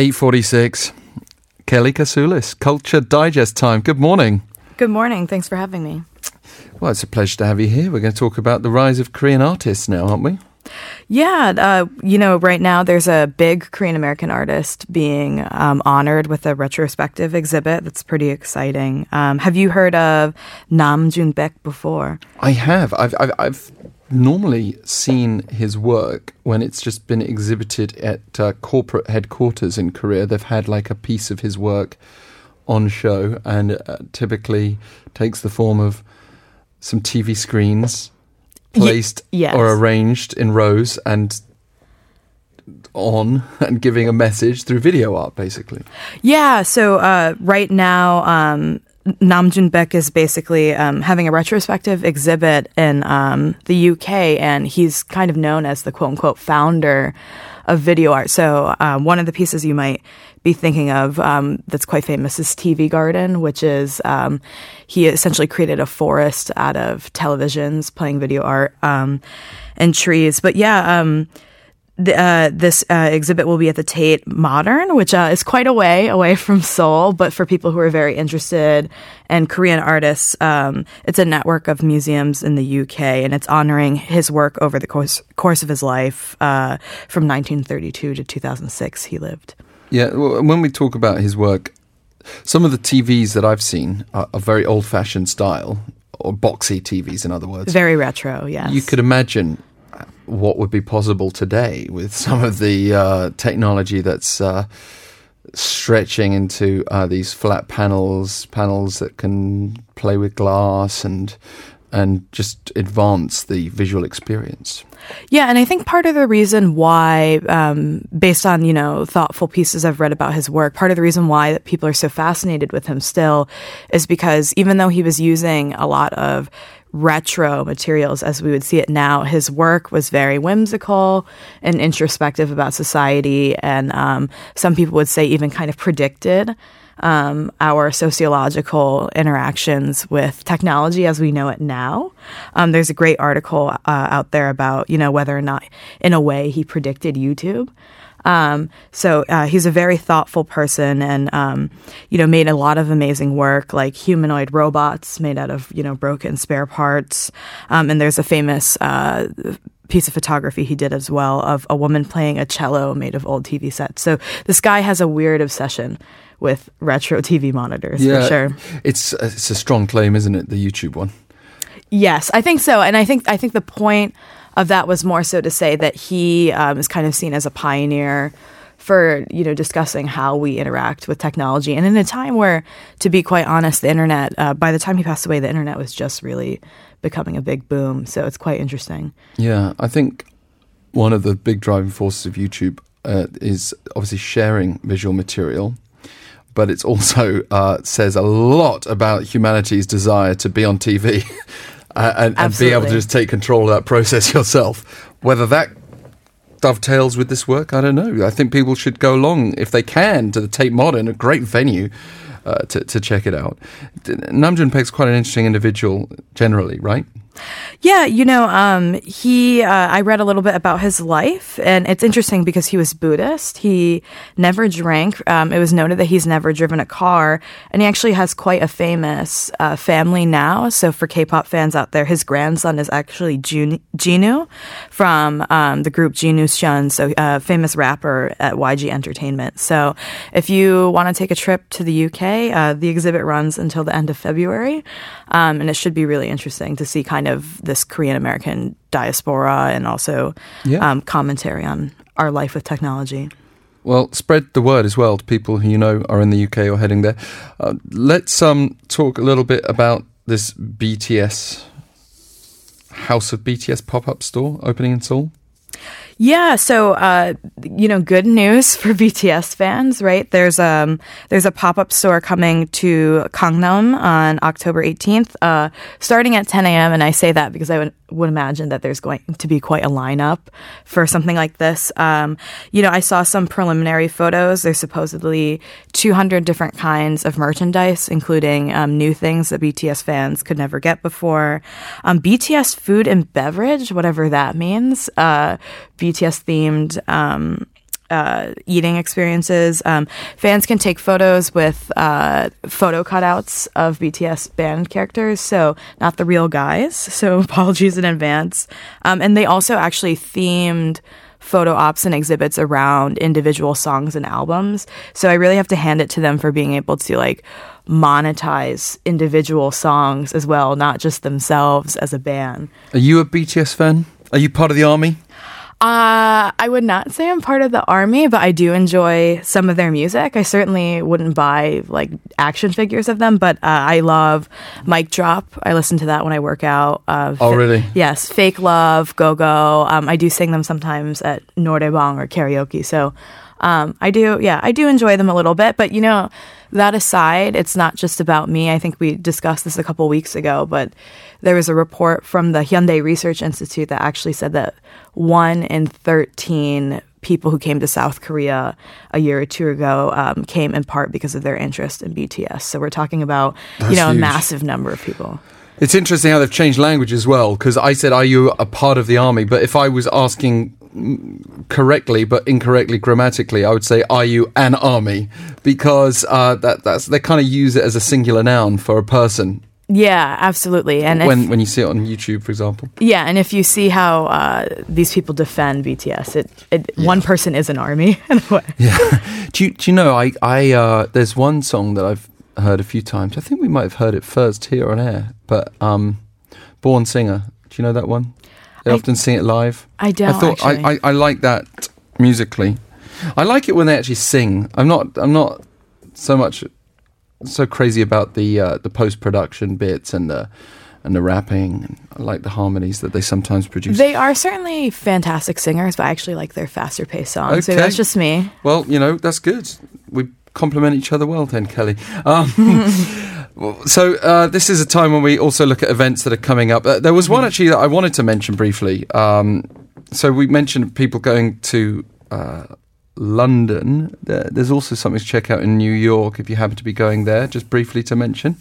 8.46. Kelly Kasulis, Culture Digest time. Good morning. Good morning. Thanks for having me. Well, it's a pleasure to have you here. We're going to talk about the rise of Korean artists now, aren't we? Yeah, uh, you know, right now there's a big Korean American artist being um, honored with a retrospective exhibit that's pretty exciting. Um, have you heard of Nam June Paik before? I have. I've, I've, I've normally seen his work when it's just been exhibited at uh, corporate headquarters in Korea. They've had like a piece of his work on show, and uh, typically takes the form of some TV screens placed Y- yes. or arranged in rows and on and giving a message through video art, basically. Yeah, so uh, right now, um, Nam June Paik is basically um, having a retrospective exhibit in um, the UK, and he's kind of known as the quote unquote founder of video art. So, um, one of the pieces you might be thinking of um, that's quite famous is TV Garden, which is um, he essentially created a forest out of televisions playing video art um, and trees. But yeah, the, uh, this uh, exhibit will be at the Tate Modern, which uh, is quite a way away from Seoul. But for people who are very interested in Korean artists, um, it's a network of museums in the UK, and it's honoring his work over the course course of his life uh, from 1932 to 2006. He lived. Yeah, well, when we talk about his work, some of the TVs that I've seen are, are very old fashioned style, or boxy TVs, in other words. Very retro, yes. You could imagine what would be possible today with some of the uh, technology that's uh, stretching into uh, these flat panels, panels that can play with glass and and just advance the visual experience. Yeah, and I think part of the reason why, um, based on you know thoughtful pieces I've read about his work, part of the reason why that people are so fascinated with him still is because even though he was using a lot of retro materials as we would see it now, his work was very whimsical and introspective about society, and um, some people would say even kind of predicted um, our sociological interactions with technology as we know it now. Um, there's a great article uh, out there about, you know, whether or not, in a way, he predicted YouTube. Um, so uh, he's a very thoughtful person, and um, you know, made a lot of amazing work, like humanoid robots made out of you know broken spare parts. Um, and there's a famous. Uh, piece of photography he did as well of a woman playing a cello made of old TV sets. So this guy has a weird obsession with retro TV monitors for sure. It's it's a strong claim, isn't it? The YouTube one. Yes, I think so, and I think I think the point of that was more so to say that he um, is kind of seen as a pioneer for you know discussing how we interact with technology, and in a time where, to be quite honest, the internet. Uh, by the time he passed away, the internet was just really becoming a big boom. So it's quite interesting. Yeah, I think one of the big driving forces of YouTube uh, is obviously sharing visual material, but it also uh, says a lot about humanity's desire to be on TV uh, and, and be able to just take control of that process yourself. Whether that dovetails with this work, I don't know. I think people should go along if they can to the Tate Modern, a great venue. Uh, to, to check it out. Nam June Paik's quite an interesting individual generally, right? Yeah, you know, um, he. Uh, I read a little bit about his life, and it's interesting because he was Buddhist. He never drank. Um, it was noted that he's never driven a car, and he actually has quite a famous uh, family now. So for K-pop fans out there, his grandson is actually Jun- Jinu from um, the group Jinusean, so uh, famous rapper at YG Entertainment. So if you want to take a trip to the UK, uh, the exhibit runs until the end of February, um, and it should be really interesting to see kind of this Korean American diaspora and also Yeah. um, commentary on our life with technology. Well, spread the word as well to people who you know are in the UK or heading there. Uh, let's um, talk a little bit about this BTS House of BTS pop up store opening in Seoul. Yeah, so uh, you know, good news for BTS fans, right? There's um there's a pop up store coming to Gangnam on October 18th, uh, starting at 10 a.m. And I say that because I would would imagine that there's going to be quite a lineup for something like this. Um, you know, I saw some preliminary photos. There's supposedly 200 different kinds of merchandise, including um, new things that BTS fans could never get before. Um, BTS food and beverage, whatever that means. Uh, themed um, uh, eating experiences. Um, fans can take photos with uh, photo cutouts of BTS band characters, so not the real guys. So apologies in advance. Um, and they also actually themed photo ops and exhibits around individual songs and albums. So I really have to hand it to them for being able to like monetize individual songs as well, not just themselves as a band. Are you a BTS fan? Are you part of the army? Uh, I would not say I'm part of the army, but I do enjoy some of their music. I certainly wouldn't buy like action figures of them, but uh, I love Mic Drop. I listen to that when I work out. Uh, oh, really? Yes. Fake Love, Go Go. Um, I do sing them sometimes at Noraebang or karaoke. So um, I do, yeah, I do enjoy them a little bit. But you know, that aside, it's not just about me. I think we discussed this a couple weeks ago, but there was a report from the Hyundai Research Institute that actually said that one in 13 people who came to South Korea a year or two ago um, came in part because of their interest in BTS. So we're talking about, That's you know, huge. a massive number of people. It's interesting how they've changed language as well. Because I said, "Are you a part of the army?" But if I was asking correctly but incorrectly grammatically, I would say, "Are you an army?" Because uh, that that's they kind of use it as a singular noun for a person Yeah, absolutely. And when if, when you see it on YouTube, for example. yeah, and if you see how uh, these people defend BTS, it, it one person is an army in a way. Yeah. do you do you know? I I uh, there's one song that I've heard a few times. I think we might have heard it first here on air, but um, Born Singer. Do you know that one? They I- often sing it live. I don't. I thought. I, I, I like that musically. I like it when they actually sing. I'm not I'm not so much so crazy about the uh, the post production bits and the and the rapping. I like the harmonies that they sometimes produce. They are certainly fantastic singers, but I actually like their faster paced songs. So Okay. that's just me. well, you know that's good. We complement each other well, then, Kelly. Um, so uh, this is a time when we also look at events that are coming up. Uh, there was one actually that I wanted to mention briefly. Um, so we mentioned people going to uh, London. There, there's also something to check out in New York if you happen to be going there. Just briefly to mention.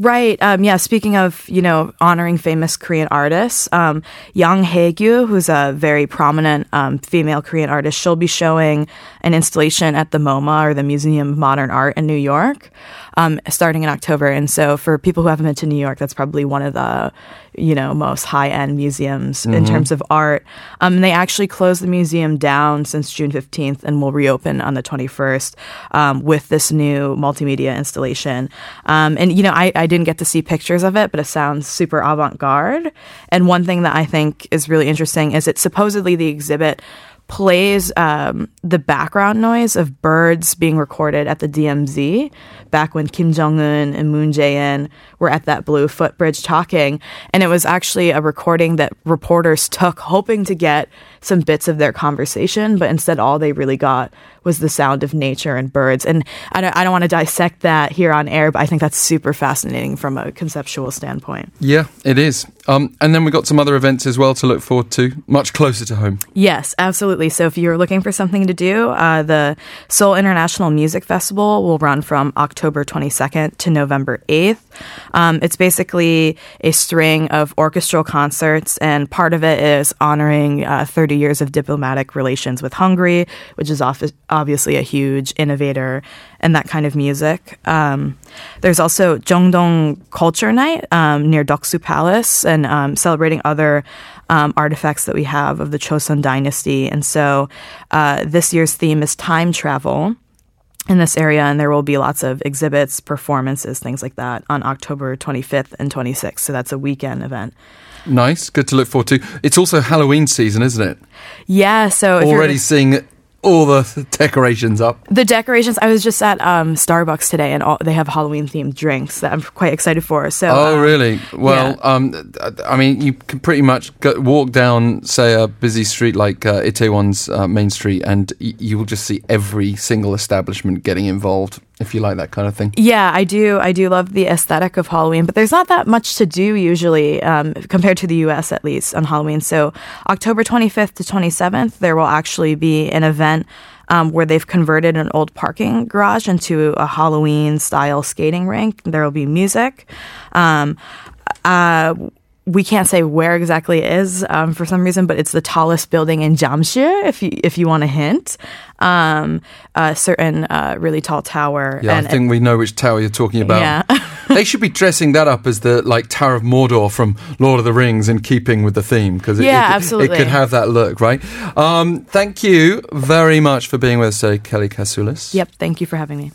Right. Um, yeah. Speaking of, you know, honoring famous Korean artists, um, Yang Haegue, who's a very prominent um, female Korean artist, she'll be showing an installation at the MoMA or the Museum of Modern Art in New York, um, starting in October. And so, for people who haven't been to New York, that's probably one of the, you know, most high-end museums in terms of art. Um, they actually closed the museum down since June 15th and will reopen on the 21st um, with this new multimedia installation. Um, and, you know, I, I didn't get to see pictures of it, but it sounds super avant garde. And one thing that I think is really interesting is it supposedly the exhibit plays um, the background noise of birds being recorded at the DMZ back when Kim Jong Un and Moon Jae-in were at that Blue Footbridge talking, and it was actually a recording that reporters took, hoping to get some bits of their conversation, but instead all they really got was the sound of nature and birds. And I don't, I don't want to dissect that here on air, but I think that's super fascinating from a conceptual standpoint. Yeah, it is. Um, and then we got some other events as well to look forward to, much closer to home. Yes, absolutely. So if you're looking for something to do, uh, the Seoul International Music Festival will run from October 22nd to November 8th. Um, it's basically a string of orchestral concerts, and part of it is honoring uh, 30 years of diplomatic relations with Hungary, which is obviously a huge innovator in that kind of music. Um, there's also Jeongdong Culture Night um, near Deoksu Palace, and um, celebrating other um, artifacts that we have of the Chosun Dynasty. And so uh, this year's theme is time travel in this area, and there will be lots of exhibits, performances, things like that on October 25th and 26th. So that's a weekend event. Nice, good to look forward to. It's also Halloween season, isn't it? Yeah, so Already seeing all the decorations up. the decorations. I was just at um, Starbucks today, and all, they have Halloween themed drinks that I'm quite excited for. So, Oh, um, really? Well, yeah. um, I mean, you can pretty much go, walk down, say, a busy street like uh, Itaewon's uh, main street, and y- you will just see every single establishment getting involved. If you like that kind of thing. Yeah, I do. I do love the aesthetic of Halloween, but there's not that much to do usually um, compared to the U.S. at least on Halloween. So October 25th to 27th, there will actually be an event. Um, where they've converted an old parking garage into a Halloween style skating rink. There will be music. Um, uh, we can't say where exactly it is um, for some reason, but it's the tallest building in Jamsil. If you if you want a hint, um, a certain uh, really tall tower. Yeah, and I think we know which tower you're talking about. Yeah. they should be dressing that up as the like Tower of Mordor from Lord of the Rings in keeping with the theme because it, Yeah, it, absolutely. it could have that look, right? Um, thank you very much for being with us today, Kelly Kasulis. Yep. Thank you for having me.